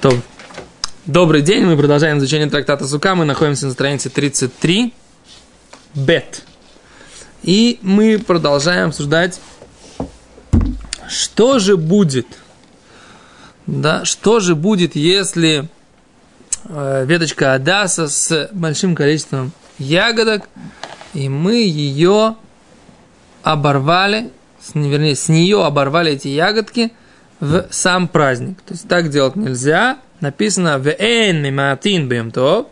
То. Добрый день, мы продолжаем изучение трактата Сука, мы находимся на странице 33, бет. И мы продолжаем обсуждать, что же будет, да, что же будет, если э, веточка Адаса с большим количеством ягодок, и мы ее оборвали, вернее, с нее оборвали эти ягодки в сам праздник. То есть так делать нельзя. Написано «Вээн миматин бемтов»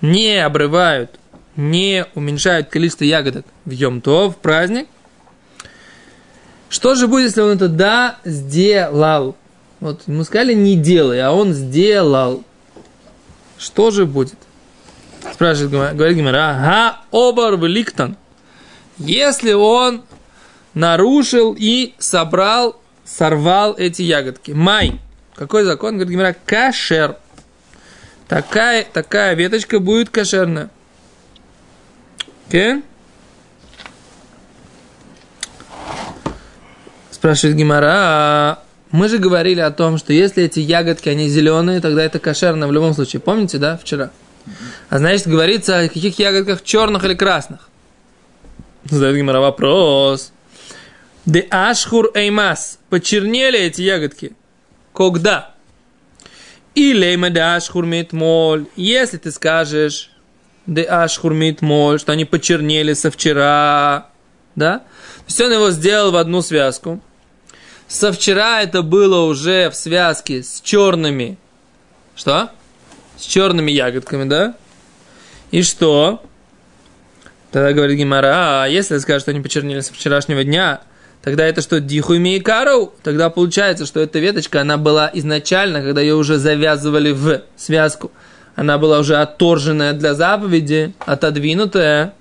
не обрывают, не уменьшают количество ягодок в Йомтов, в праздник. Что же будет, если он это да сделал? Вот мы сказали не делай, а он сделал. Что же будет? Спрашивает, говорит Гимара, га обар великтан. Если он нарушил и собрал сорвал эти ягодки. Май. Какой закон? Говорит Гимера, кашер. Такая, такая веточка будет кошерная. Okay? Спрашивает Гимара, «А мы же говорили о том, что если эти ягодки, они зеленые, тогда это кошерно в любом случае. Помните, да, вчера? А значит, говорится о каких ягодках, черных или красных. Задает Гимара вопрос. Де ашхур эймас. Почернели эти ягодки. Когда? И лейма де ашхур моль. Если ты скажешь де ашхур моль, что они почернели со вчера, да? То есть он его сделал в одну связку. Со вчера это было уже в связке с черными. Что? С черными ягодками, да? И что? Тогда говорит Гимара, а если скажешь, что они почернели со вчерашнего дня, Тогда это что, диху мейкару? Тогда получается, что эта веточка, она была изначально, когда ее уже завязывали в связку, она была уже отторженная для заповеди, отодвинутая,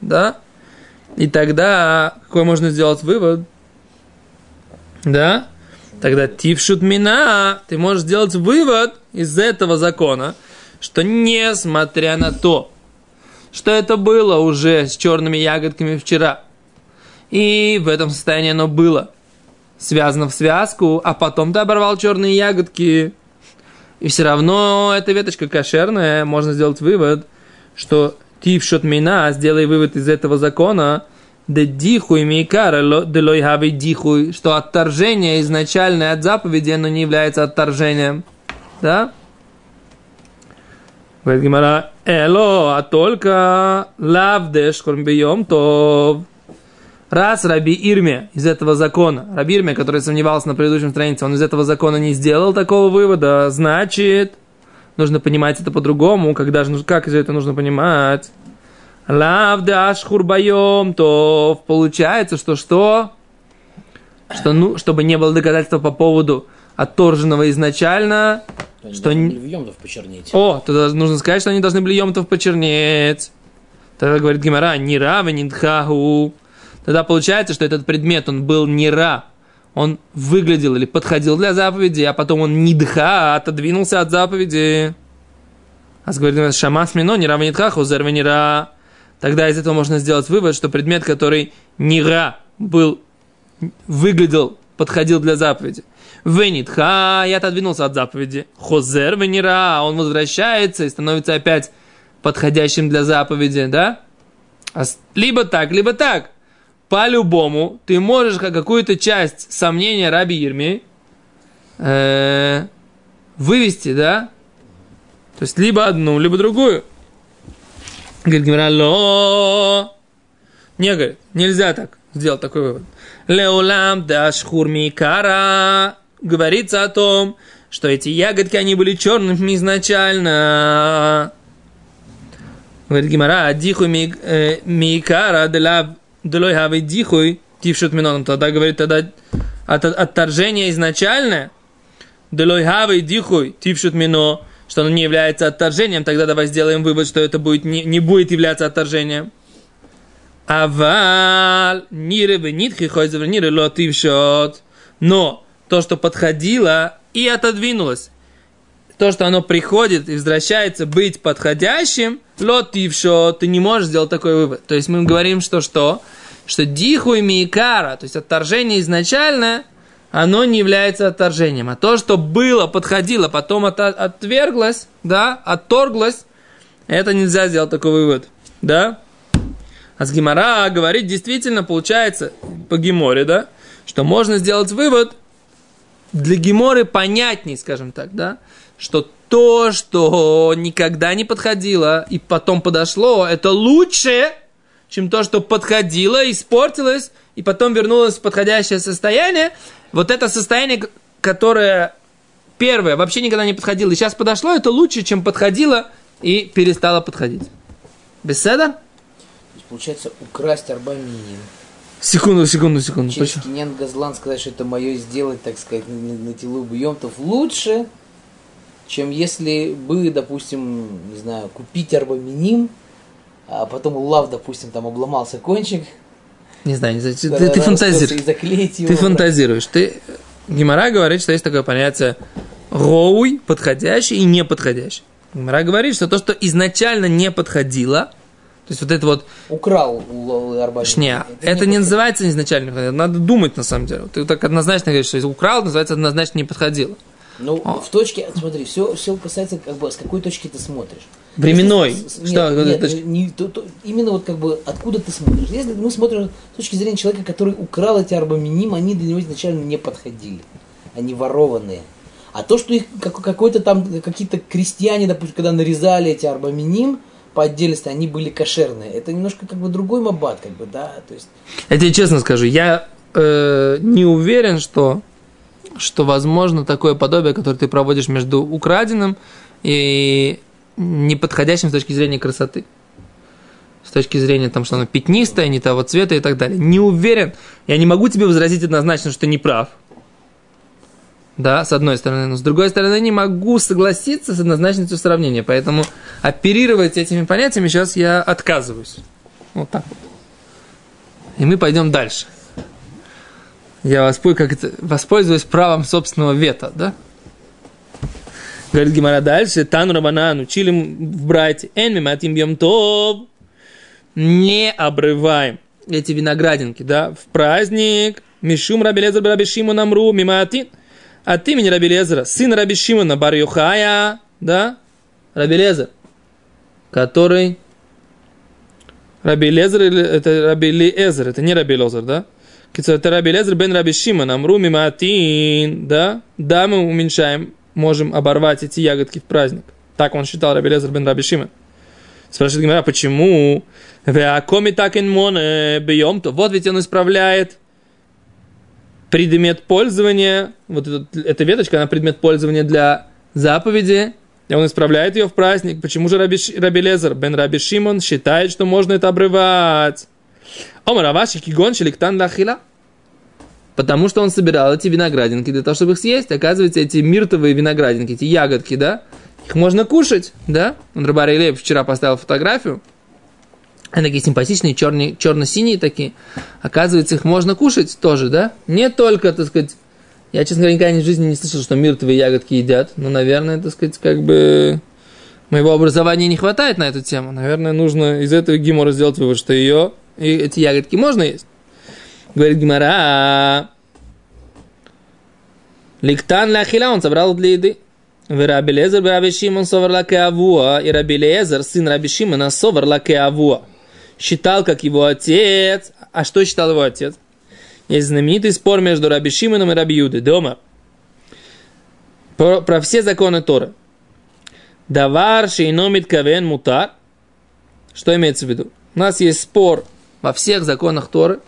да? И тогда какой можно сделать вывод? Да? Тогда тившут мина, ты можешь сделать вывод из этого закона, что несмотря на то, что это было уже с черными ягодками вчера – и в этом состоянии оно было связано в связку, а потом ты оборвал черные ягодки. И все равно эта веточка кошерная, можно сделать вывод, что ты в счет мина, сделай вывод из этого закона, да дихуй мейкара, делой хави дихуй, что отторжение изначальное от заповеди, оно не является отторжением. Да? Говорит Гимара, эло, а только лавдеш корм тов. Раз Раби Ирме из этого закона, Раби Ирме, который сомневался на предыдущем странице, он из этого закона не сделал такого вывода, значит, нужно понимать это по-другому, когда же, как же это нужно понимать? Лавдаш хурбайом, то получается, что что? Что, ну, чтобы не было доказательства по поводу отторженного изначально, они что... Они были в Йомтов почернеть. О, тогда нужно сказать, что они должны были Йомтов почернеть. Тогда говорит Гимара, ни равен, ни дхаху. Тогда получается, что этот предмет, он был не ра, он выглядел или подходил для заповеди, а потом он нидха, отодвинулся от заповеди. А говорит, шамас мино, не ра нидха, хузер не ра. Тогда из этого можно сделать вывод, что предмет, который не ра, был, выглядел, подходил для заповеди. Венитха, я отодвинулся от заповеди. Хозер венера, он возвращается и становится опять подходящим для заповеди, да? А либо так, либо так по-любому ты можешь какую-то часть сомнения Раби Ирми э, вывести, да? То есть либо одну, либо другую. Говорит Гимара, ло. Не, говорит, нельзя так сделать такой вывод. Леулам дашхур микара. Говорится о том, что эти ягодки, они были черными изначально. Говорит Гимара, диху э, микара для Делой хавей дихуй, тившут миноном, тогда говорит, тогда от, отторжение изначальное, Делой хавей дихуй, тившут мино, что оно не является отторжением, тогда давай сделаем вывод, что это будет, не, не будет являться отторжением. Авал, нире бы нитхи хойзевр, нире ло тившот. Но то, что подходило и отодвинулось, то, что оно приходит и возвращается быть подходящим, лотившо, ты не можешь сделать такой вывод. То есть мы говорим, что что? Что диху и миикара, то есть отторжение изначально, оно не является отторжением. А то, что было, подходило, потом от, отверглось, да, отторглось, это нельзя сделать такой вывод, да. А с Гимара говорит, действительно, получается, по Гиморе, да, что можно сделать вывод, для Гиморы понятней, скажем так, да, что то, что никогда не подходило и потом подошло, это лучше, чем то, что подходило, испортилось и потом вернулось в подходящее состояние. Вот это состояние, которое первое вообще никогда не подходило и сейчас подошло, это лучше, чем подходило и перестало подходить. Беседа? Получается, украсть арбаминин. Секунду, секунду, секунду. Через Киньян Газлан сказать, что это мое сделать, так сказать, на, на телу Бьемтов лучше, чем если бы, допустим, не знаю, купить арбаминим, а потом лав, допустим, там обломался кончик. Не знаю, не знаю, ты, ты, ты фантазируешь. Ты фантазируешь. Ты, Гимара говорит, что есть такое понятие роуй, подходящий и неподходящий. Гимара говорит, что то, что изначально не подходило, то есть вот это вот... Украл у Арбаби. Шня. Это, это не, не называется изначально. Надо думать на самом деле. Ты так однозначно говоришь, что украл, называется однозначно не подходило. Ну, О. в точке, смотри, все, все касается, как бы, с какой точки ты смотришь. Временной. Если, что? Нет, нет, не, то, то, именно вот как бы откуда ты смотришь. Если мы смотрим с точки зрения человека, который украл эти арбаминим, они для него изначально не подходили. Они ворованные. А то, что их какой-то там, какие-то крестьяне, допустим, когда нарезали эти арбаминим, по отдельности, они были кошерные. Это немножко как бы другой мабат, как бы, да, то есть... Я тебе честно скажу, я э, не уверен, что что возможно такое подобие, которое ты проводишь между украденным и неподходящим с точки зрения красоты. С точки зрения, там, что оно пятнистое, не того цвета и так далее. Не уверен. Я не могу тебе возразить однозначно, что ты не прав. Да, с одной стороны. Но с другой стороны, не могу согласиться с однозначностью сравнения. Поэтому оперировать этими понятиями сейчас я отказываюсь. Вот так вот. И мы пойдем дальше я воспользуюсь, правом собственного вета, да? Говорит Гимара дальше, Тану Рабанан учили в брате, Эн миматим бьем тов, не обрываем эти виноградинки, да, в праздник, Мишум Рабелезер Раби Шимон Амру, миматин, от имени Рабелезера, сын Раби Шимона Бар Юхая, да, Рабелезер, который Раби Лезер, это Раби Лезер, это не Раби Лозер, да? Это Раби Лезер бен Раби Шимон, Амру Миматин, да? Да, мы уменьшаем, можем оборвать эти ягодки в праздник. Так он считал Раби Лезер бен Раби Шимон. Спрашивает Гимара, почему? Веакоми так моне бьем то. Вот ведь он исправляет предмет пользования. Вот эта, эта веточка, она предмет пользования для заповеди. И он исправляет ее в праздник. Почему же Раби, Раби Лезер бен Раби Шимон считает, что можно это обрывать? Омар Аваши Кигон Шеликтан Лахила. Потому что он собирал эти виноградинки для того, чтобы их съесть. Оказывается, эти миртовые виноградинки, эти ягодки, да, их можно кушать, да. Он Рабар Илеев вчера поставил фотографию. Они такие симпатичные, черные, черно-синие такие. Оказывается, их можно кушать тоже, да? Не только, так сказать, я, честно говоря, никогда в жизни не слышал, что миртовые ягодки едят. Но, наверное, так сказать, как бы моего образования не хватает на эту тему. Наверное, нужно из этого гимора сделать вывод, что ее и эти ягодки можно есть. Говорит Гимара. Ликтан лахила, он собрал для еды. В Раби Лезер, Раби Шимон совар лаке авуа, и Раби Лезер, сын Раби Шимона, совар лаке авуа. Считал, как его отец. А что считал его отец? Есть знаменитый спор между Раби Шимоном и Раби Юдой. Дома. Про, про все законы Торы. Давар шейномит кавен мутар. Что имеется в виду? У нас есть спор во всех законах Торы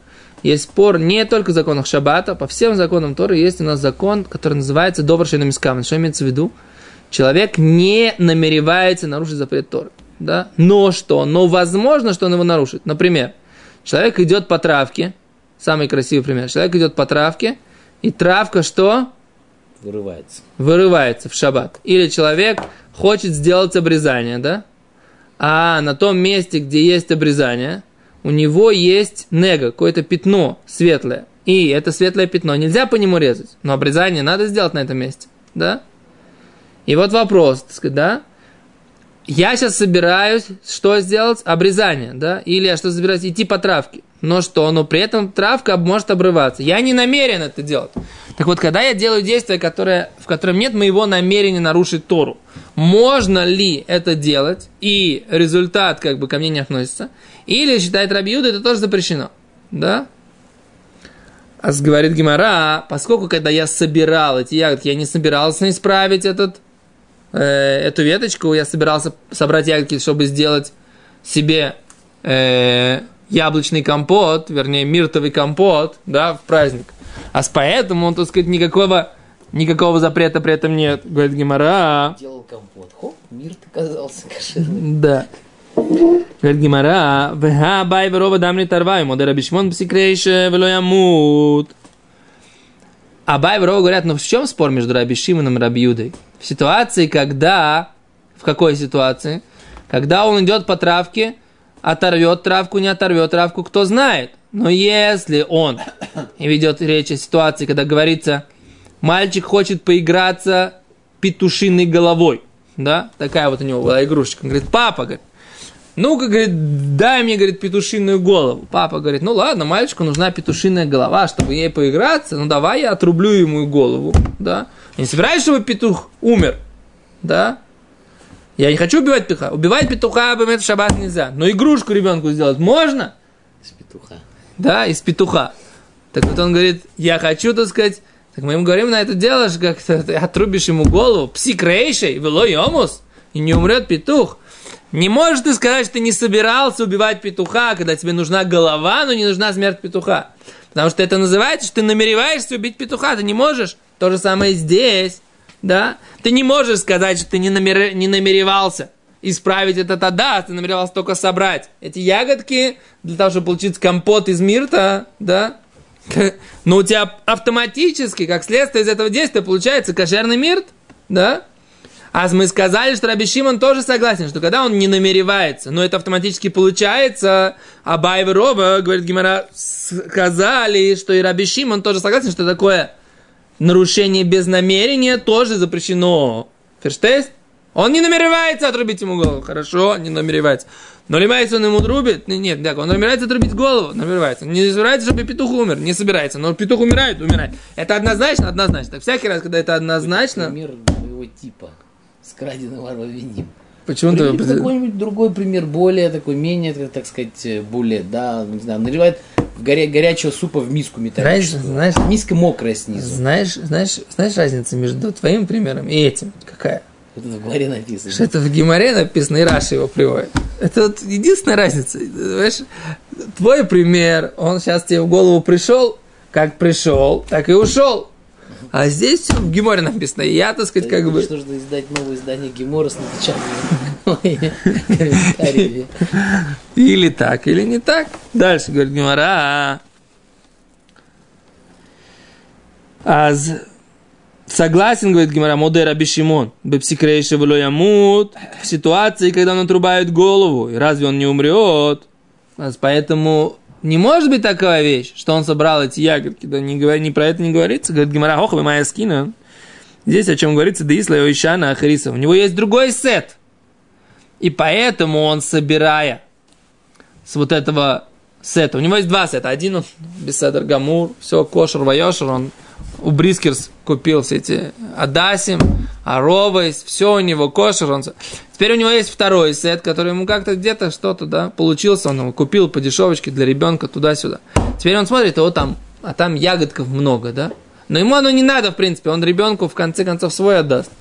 есть спор не только в законах Шаббата, по всем законам Торы есть у нас закон, который называется Добршейна Мискаман. Что имеется в виду? Человек не намеревается нарушить запрет Торы. Да? Но что? Но возможно, что он его нарушит. Например, человек идет по травке, самый красивый пример, человек идет по травке, и травка что? Вырывается. Вырывается в шаббат. Или человек хочет сделать обрезание, да? А на том месте, где есть обрезание – у него есть нега, какое-то пятно светлое. И это светлое пятно нельзя по нему резать, но обрезание надо сделать на этом месте, да? И вот вопрос, так сказать, да? Я сейчас собираюсь что сделать? Обрезание, да? Или я что собираюсь идти по травке. но что? Но при этом травка может обрываться. Я не намерен это делать. Так вот, когда я делаю действие, которое, в котором нет моего намерения нарушить Тору, можно ли это делать, и результат как бы ко мне не относится, или считает Рабиуда, это тоже запрещено. Да? А говорит Гимара, поскольку когда я собирал эти ягодки, я не собирался исправить этот, эту веточку, я собирался собрать ягодки, чтобы сделать себе э, яблочный компот, вернее, миртовый компот, да, в праздник. А с поэтому, так сказать, никакого, никакого запрета при этом нет. Говорит Гимара. Делал компот. Хоп, мир оказался кошерный. Да. Говорит Гимара, «והא אביי ורבא דאמרי תרוייהו, מודה רבי שמעון בפסיק רישיה ולא ימות». Абай, Рова говорят, ну в чем спор между Раби Шимоном и Раби Юдой? В ситуации, когда... В какой ситуации? Когда он идет по травке, оторвет травку, не оторвет травку, кто знает. Но если он и ведет речь о ситуации, когда говорится, мальчик хочет поиграться петушиной головой, да, такая вот у него была игрушечка. Он говорит, папа, говорит, ну-ка, говорит, дай мне, говорит, петушиную голову. Папа говорит, ну ладно, мальчику нужна петушиная голова, чтобы ей поиграться, ну давай я отрублю ему голову, да. Не собираешься, чтобы петух умер, да? Я не хочу убивать петуха. Убивать петуха в шаббат нельзя. Но игрушку ребенку сделать можно? Из петуха. Да, из петуха. Так вот он говорит, я хочу, так сказать, так мы ему говорим на это дело, как ты отрубишь ему голову, псикрейшей, вело йомус, и не умрет петух. Не можешь ты сказать, что ты не собирался убивать петуха, когда тебе нужна голова, но не нужна смерть петуха. Потому что это называется, что ты намереваешься убить петуха, ты не можешь. То же самое здесь, да? Ты не можешь сказать, что ты не, намер... не намеревался исправить это тогда, ты намеревался только собрать эти ягодки для того, чтобы получить компот из мирта, да? Но у тебя автоматически, как следствие из этого действия, получается кошерный мирт, да? А мы сказали, что Раби Шимон тоже согласен, что когда он не намеревается, но это автоматически получается, а Байв и Роба, говорит Гимара, сказали, что и Раби Шимон тоже согласен, что такое нарушение без намерения тоже запрещено. Ферштест? Он не намеревается отрубить ему голову. Хорошо, не намеревается. Но лимается он ему отрубит? Нет, так, он намеревается отрубить голову. Намеревается. Не собирается, чтобы петух умер. Не собирается. Но петух умирает, умирает. Это однозначно, однозначно. Так всякий раз, когда это однозначно... Пример моего типа с краденым арвавиним. Почему ты... Какой-нибудь другой пример, более такой, менее, так сказать, более, да, не знаю, наливает горя... горячего супа в миску металлическую. Знаешь, знаешь, Миска мокрая снизу. Знаешь, знаешь, знаешь разницу между твоим примером и этим? Какая? Это в Гимаре написано. Что это в Гимаре написано, и Раши его приводит. Это вот единственная разница. Знаешь, твой пример, он сейчас тебе в голову пришел, как пришел, так и ушел. А здесь в Гиморе написано. И я, так сказать, как бы... Нужно издать новое издание Гимора с напечатанными. Или так, или не так. Дальше говорит Гимора. Аз согласен, говорит Гимара, Модер Раби Шимон, Бепсикрейше ямут, в ситуации, когда он отрубает голову, и разве он не умрет? Поэтому не может быть такая вещь, что он собрал эти ягодки, да не, говори, не про это не говорится. Говорит Гимара, ох, вы моя скина. Здесь о чем говорится, да Исла Ишана Ахриса. У него есть другой сет. И поэтому он, собирая с вот этого сета, у него есть два сета. Один он בסדר גמור, все, כשר, וישר, он у Брискерс купил все эти הדסים, ערבות, все у него, כשר. Он... Теперь у него есть второй сет, который ему как-то где-то что-то, да, получился, он его купил по дешевочке для ребенка туда-сюда. Теперь он смотрит, его там, а там ягодков много, да, но ему оно не надо, в принципе, он ребенку в конце концов свой отдаст.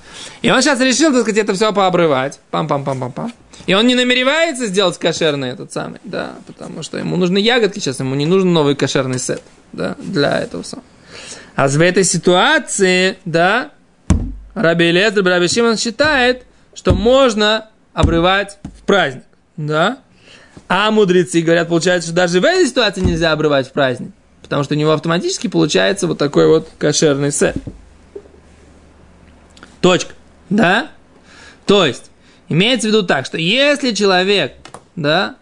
И он сейчас решил, так сказать, это все пообрывать. Пам-пам-пам-пам-пам. И он не намеревается сделать кошерный этот самый, да, потому что ему нужны ягодки сейчас, ему не нужен новый кошерный сет, да, для этого самого. А в этой ситуации, да, Раби Элезер, Раби Шимон считает, что можно обрывать в праздник, да. А мудрецы говорят, получается, что даже в этой ситуации нельзя обрывать в праздник, потому что у него автоматически получается вот такой вот кошерный сет. Точка, да? То есть, имеется в виду так, что если человек, да,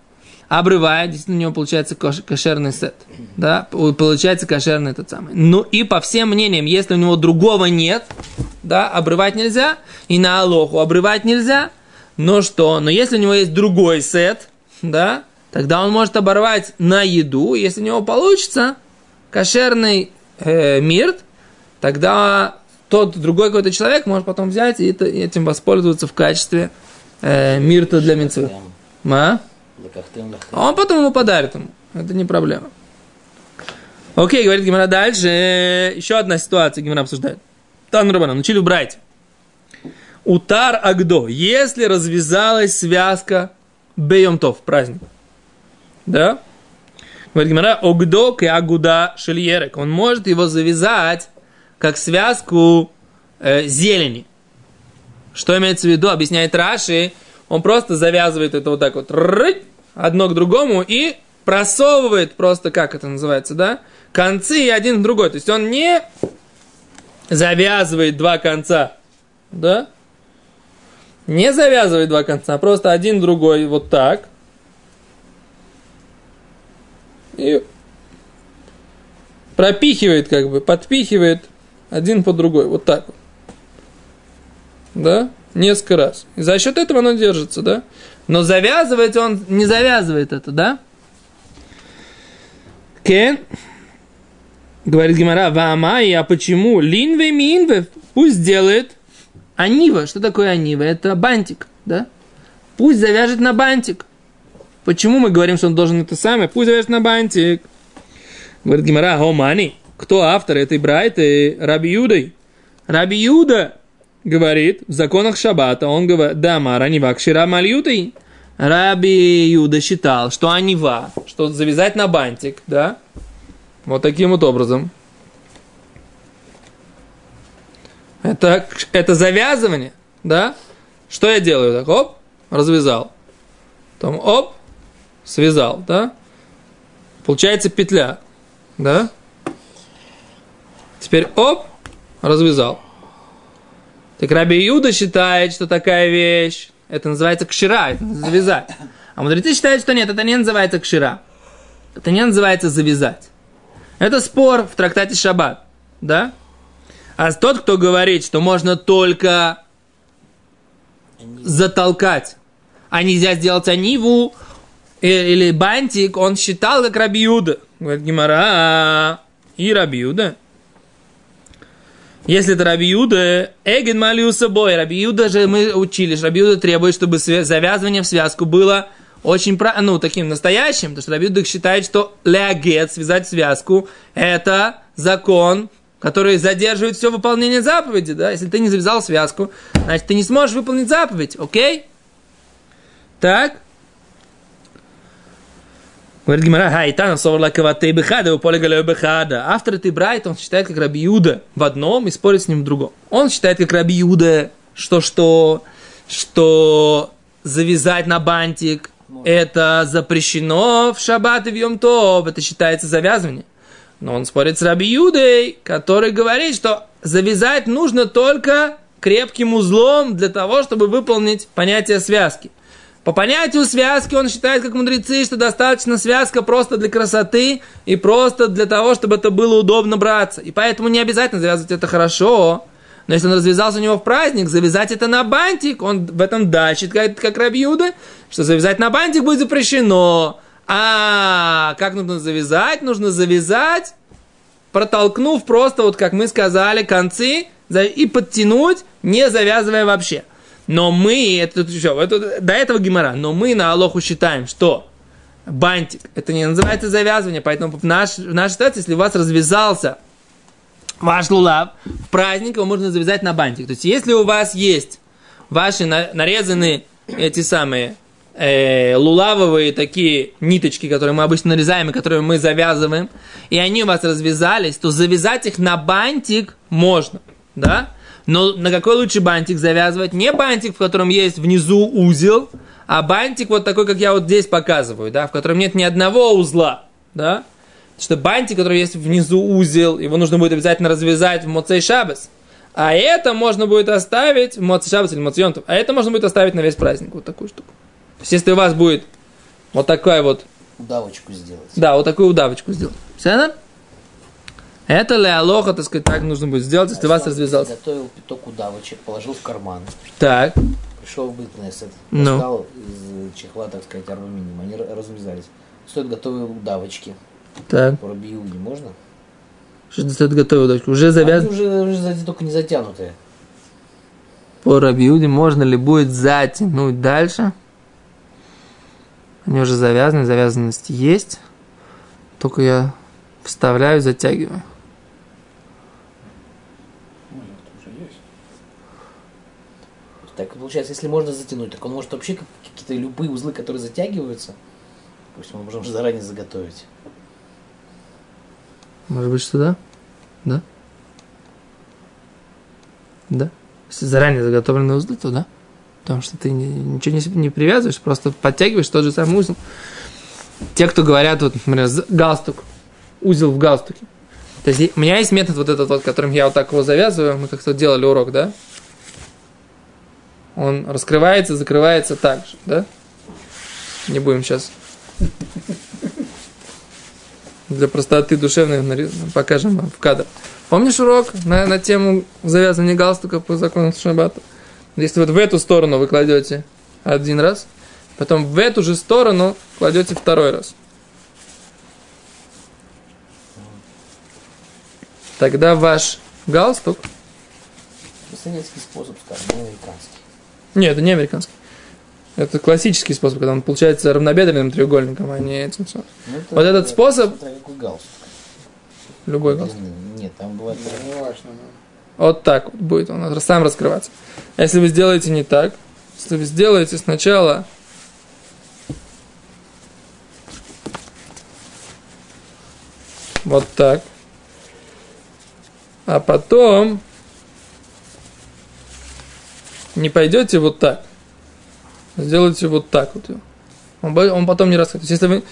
обрывает, действительно у него получается кошерный сет. Да, получается кошерный этот самый. Ну и по всем мнениям, если у него другого нет, да, обрывать нельзя, и на алоху обрывать нельзя, но что? Но если у него есть другой сет, да, тогда он может оборвать на еду. Если у него получится кошерный э, мирт, тогда тот другой какой-то человек может потом взять и этим воспользоваться в качестве э, мирта для митцвы. А? Он потом ему подарит ему. Это не проблема. Окей, говорит Гимара дальше. Еще одна ситуация Гимара обсуждает. Тан Рабана, научили убрать. Утар Агдо. Если развязалась связка Бейомтов, праздник. Да? Говорит Гимара, Огдо к Агуда Шельерек. Он может его завязать как связку э, зелени. Что имеется в виду? Объясняет Раши. Он просто завязывает это вот так вот одно к другому и просовывает просто, как это называется, да, концы один в другой. То есть он не завязывает два конца, да, не завязывает два конца, а просто один другой вот так. И пропихивает, как бы, подпихивает один по другой, вот так вот. Да? Несколько раз. И за счет этого оно держится, да? Но завязывать он не завязывает это, да? Кен. Говорит Гимара, вамай, а почему? Линве минве, пусть делает анива. Что такое анива? Это бантик, да? Пусть завяжет на бантик. Почему мы говорим, что он должен это самое? Пусть завяжет на бантик. Говорит Гимара, мани. Кто автор этой брайты? Раби Юдой. Раби Юда говорит в законах Шаббата, он говорит, да, мара нива кшира мальютой. Раби Юда считал, что анива, что завязать на бантик, да, вот таким вот образом. Это, это завязывание, да? Что я делаю? Так, оп, развязал. Потом, оп, связал, да? Получается петля, да? Теперь, оп, развязал. Так Раби Юда считает, что такая вещь, это называется кшира, это завязать. А мудрецы считают, что нет, это не называется кшира. Это не называется завязать. Это спор в трактате Шаббат, да? А тот, кто говорит, что можно только затолкать, а нельзя сделать аниву или бантик, он считал как Рабиуда. Говорит Гимара, и Рабиуда. Если это Рабиуда, Эген Малиу собой. Рабиуда же мы учили, Рабиуда требует, чтобы завязывание в связку было очень, ну, таким настоящим, потому что Рабиуда считает, что леагет, связать связку, это закон, который задерживает все выполнение заповеди, да, если ты не завязал связку, значит, ты не сможешь выполнить заповедь, окей? Так, Говорит Гимара, хай, там соварла каватей бехада, у поля бехада. Автор этой брайт, он считает как Раби Юда в одном и спорит с ним в другом. Он считает как Раби Юда, что, что, что завязать на бантик это запрещено в шаббат и в йом это считается завязывание. Но он спорит с Раби Юдой, который говорит, что завязать нужно только крепким узлом для того, чтобы выполнить понятие связки. По понятию связки он считает, как мудрецы, что достаточно связка просто для красоты и просто для того, чтобы это было удобно браться. И поэтому не обязательно завязывать это хорошо. Но если он развязался у него в праздник, завязать это на бантик, он в этом дальше, как, как Рабьюда, что завязать на бантик будет запрещено. А как нужно завязать? Нужно завязать, протолкнув просто, вот как мы сказали, концы и подтянуть, не завязывая вообще. Но мы, это, все, это, до этого гемора, но мы на Алоху считаем, что бантик, это не называется завязывание, поэтому в, наш, в нашей ситуации, если у вас развязался ваш лулав, в праздник его можно завязать на бантик. То есть, если у вас есть ваши нарезанные эти самые э, лулавовые такие ниточки, которые мы обычно нарезаем и которые мы завязываем, и они у вас развязались, то завязать их на бантик можно, да? Но на какой лучше бантик завязывать? Не бантик, в котором есть внизу узел, а бантик вот такой, как я вот здесь показываю, да, в котором нет ни одного узла, да. Что бантик, который есть внизу узел, его нужно будет обязательно развязать в Моцей Шабас. А это можно будет оставить в Моцей Шабас или Моцей А это можно будет оставить на весь праздник, вот такую штуку. То есть, если у вас будет вот такая вот... Удавочку сделать. Да, вот такую удавочку сделать. Все, это ли алоха, так сказать, так нужно будет сделать, если а вас развязался. Готовил пяток удавочек, положил в карман. Так. пришел в Битнесет, Ну. достал из чехла, так сказать, арбаминим, они развязались. Стоят готовые удавочки. Так, По Рабиуде можно? что стоит готовую дочку? Уже завязан. Они уже, уже только не затянутые. По Рабиуде можно ли будет затянуть дальше? Они уже завязаны, завязанность есть. Только я вставляю, затягиваю. Ну, это уже есть. Так получается, если можно затянуть, так он может вообще как- какие-то любые узлы, которые затягиваются, пусть мы можем заранее заготовить. Может быть, что да? Да? Да? Если заранее заготовленные узлы, то да. Потому что ты ни- ничего не, не привязываешь, просто подтягиваешь тот же самый узел. Те, кто говорят, вот, например, галстук, узел в галстуке. То есть у меня есть метод вот этот вот, которым я вот так его завязываю, мы как-то делали урок, да? Он раскрывается, закрывается так же, да? Не будем сейчас для простоты душевной покажем вам в кадр. Помнишь урок на, на тему завязывания галстука по закону Шаббата? Если вот в эту сторону вы кладете один раз, потом в эту же сторону кладете второй раз. Тогда ваш галстук... Советский способ, скажем, американский. Нет, это не американский. Это классический способ, когда он получается равнобедренным треугольником, а не этим самым. Ну, это- Вот этот способ- какой галстук. Любой галстук. Нет, там бывает... Ну, не важно, но... Вот так вот будет он сам раскрываться. А если вы сделаете не так, если вы сделаете сначала вот так, а потом не пойдете вот так, сделайте вот так вот. Он, он потом не раскрывается. Если вы,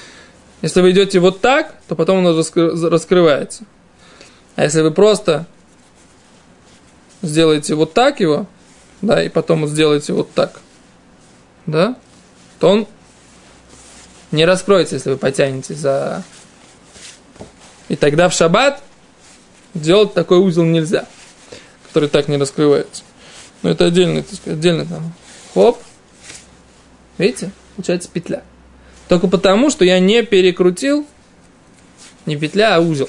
если вы идете вот так, то потом он раскры- раскрывается. А если вы просто сделаете вот так его, да, и потом сделаете вот так, да, то он не раскроется, если вы потянете за... И тогда в шаббат делать такой узел нельзя, который так не раскрывается. Но это отдельный, так сказать, отдельно там. Хоп. Видите? Получается петля. Только потому, что я не перекрутил не петля, а узел.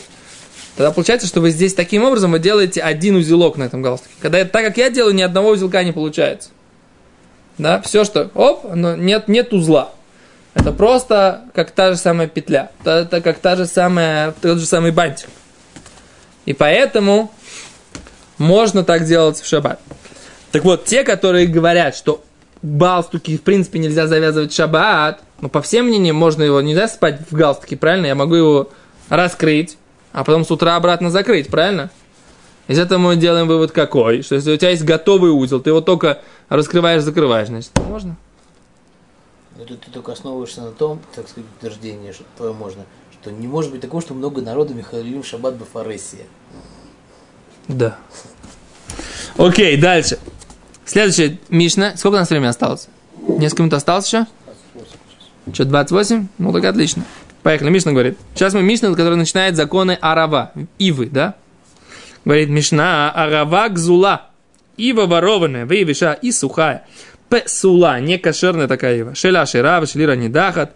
Тогда получается, что вы здесь таким образом вы делаете один узелок на этом галстуке. Когда это так, как я делаю, ни одного узелка не получается. Да, все, что, оп, но нет, нет узла. Это просто как та же самая петля. Это, как та же самая, тот же самый бантик. И поэтому можно так делать в шаббат. Так вот, те, которые говорят, что галстуки в принципе нельзя завязывать в шаббат, ну, по всем мнениям, можно его нельзя спать в галстуке, правильно? Я могу его раскрыть, а потом с утра обратно закрыть, правильно? Из этого мы делаем вывод какой? Что если у тебя есть готовый узел, ты его только раскрываешь, закрываешь, значит, можно. Но тут ты только основываешься на том, так сказать, утверждение, что твое можно, что не может быть такого, что много народу Михаилим Шаббат Бафаресия. Да. Окей, дальше. Следующая Мишна. Сколько у нас времени осталось? Несколько минут осталось еще? 28 сейчас. Что, 28? Ну, так отлично. Поехали, Мишна говорит. Сейчас мы Мишна, который начинает законы Арава, Ивы, да? Говорит Мишна, Арава гзула. Ива ворованная, выявиша и сухая. Песула, не кошерная такая ива. Шеля ширава, шелира недахат.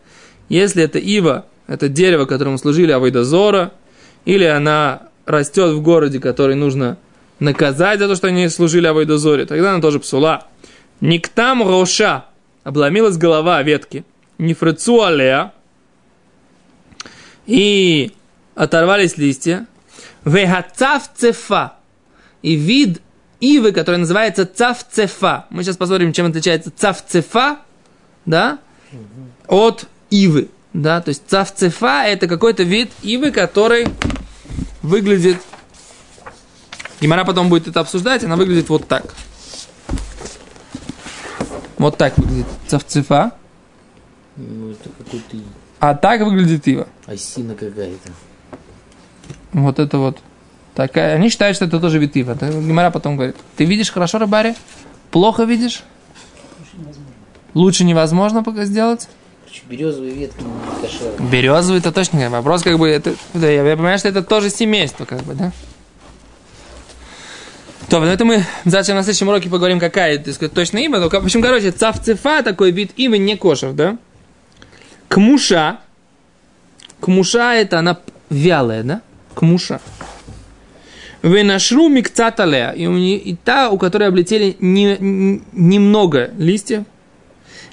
Если это ива, это дерево, которому служили Авойдозора, или она растет в городе, который нужно наказать за то, что они служили Авойдозоре, тогда она тоже псула. Никтам роша, обломилась голова ветки. Нефрецу алея, и оторвались листья. Вегацав цефа. И вид ивы, который называется цавцефа. Мы сейчас посмотрим, чем отличается цавцефа, да, от ивы. Да, то есть цавцефа это какой-то вид ивы, который выглядит... Гимара потом будет это обсуждать, она выглядит вот так. Вот так выглядит цавцефа. Ну, это какой-то А так выглядит ива. осина какая-то. Вот это вот такая. Они считают, что это тоже вид ива. Гимара потом говорит, ты видишь хорошо, рыбари? Плохо видишь? Лучше невозможно пока сделать? Березовые ветки не кошерные. Березовый это точно вопрос, как бы это. Да, я, я понимаю, что это тоже семейство, как бы, да? То, на это мы завтра на следующем уроке поговорим, какая, так сказать, точно имя. Но, в общем, короче, цавцефа, такой вид имя не кошер, да? Кмуша. Кмуша это она вялая, да? Кмуша. Венашру микцаталея. И, у нее, и та, у которой облетели не, не- немного листьев.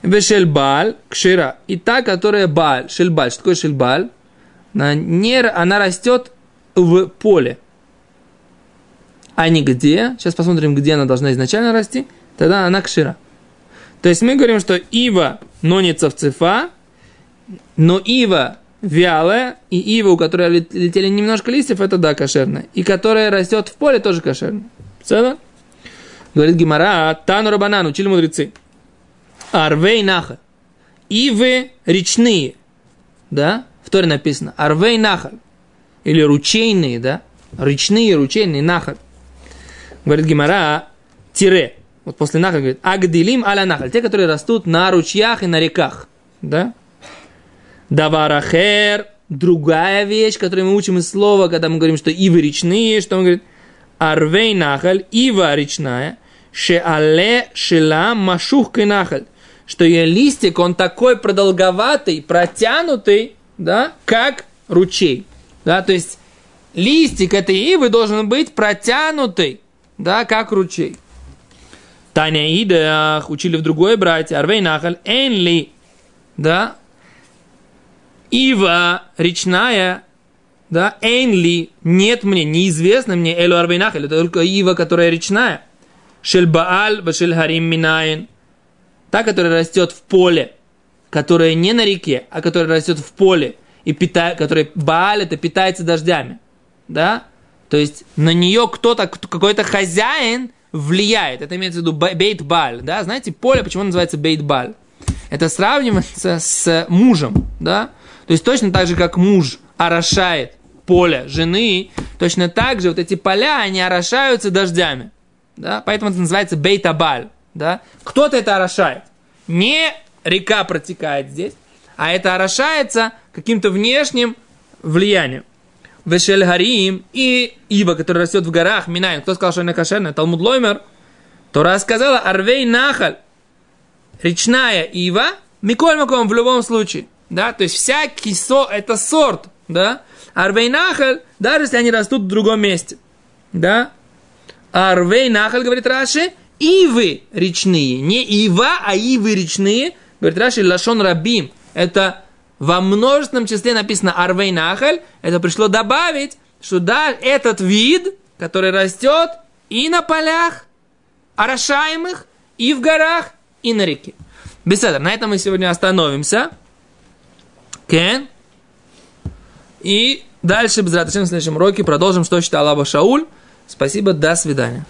Вешельбаль, кшира. И та, которая баль, шельбаль. Что такое шельбаль? Она, не, она растет в поле. А не где. Сейчас посмотрим, где она должна изначально расти. Тогда она кшира. То есть мы говорим, что ива, но не цавцефа, но ива вялая, и ива, у которой лет- летели немножко листьев, это да, кошерная. И которая растет в поле, тоже кошерная. Все Говорит Гимара, Тану Рабанан, учили мудрецы. Арвей наха. Ивы речные. Да? В Торе написано. Арвей нахаль. Или ручейные, да? Речные, ручейные, нахаль. Говорит Гимара, тире. Вот после нахаль говорит, агдилим аля нахаль. Те, которые растут на ручьях и на реках. Да? Даварахер. Другая вещь, которую мы учим из слова, когда мы говорим, что ивы речные, что он говорит, арвей нахаль, ива речная, шеале шела машухкой нахаль. Что ее листик, он такой продолговатый, протянутый, да, как ручей. Да, то есть листик этой ивы должен быть протянутый, да, как ручей. Таня Идах учили в другой братья, Арвей Нахаль, Энли, да, Ива речная, да, Энли, нет мне, неизвестно мне, Элу Арвей Нахаль, это только Ива, которая речная. Шельбааль, Вашель Харим Минаин, та, которая растет в поле, которая не на реке, а которая растет в поле, и питает, которая Бааль, это питается дождями, да, то есть на нее кто-то, кто- какой-то хозяин влияет, это имеется в виду ба- бейт баль, да, знаете, поле, почему называется бейт баль? Это сравнивается с мужем, да, то есть точно так же, как муж орошает поле жены, точно так же вот эти поля, они орошаются дождями, да, поэтому это называется бейтабаль, да, кто-то это орошает, не река протекает здесь, а это орошается каким-то внешним влиянием. Вешель Харим и ива, которая растет в горах, Минайн. Кто сказал, что она кошерная? Талмуд Лоймер. Тора сказала, Арвей Нахаль, речная ива, Миколь Маком в любом случае. Да, то есть всякий со, это сорт, да. Арвей Нахаль, даже если они растут в другом месте. Да. Арвей Нахаль, говорит Раши, ивы речные. Не ива, а ивы речные. Говорит Раши, Лашон Рабим. Это во множественном числе написано Арвей Нахаль. Это пришло добавить, что да, этот вид, который растет и на полях, орошаемых, и в горах, и на реке. Беседа, на этом мы сегодня остановимся. Кен. И дальше, без в следующем уроке продолжим, что считал Аба Шауль. Спасибо, до свидания.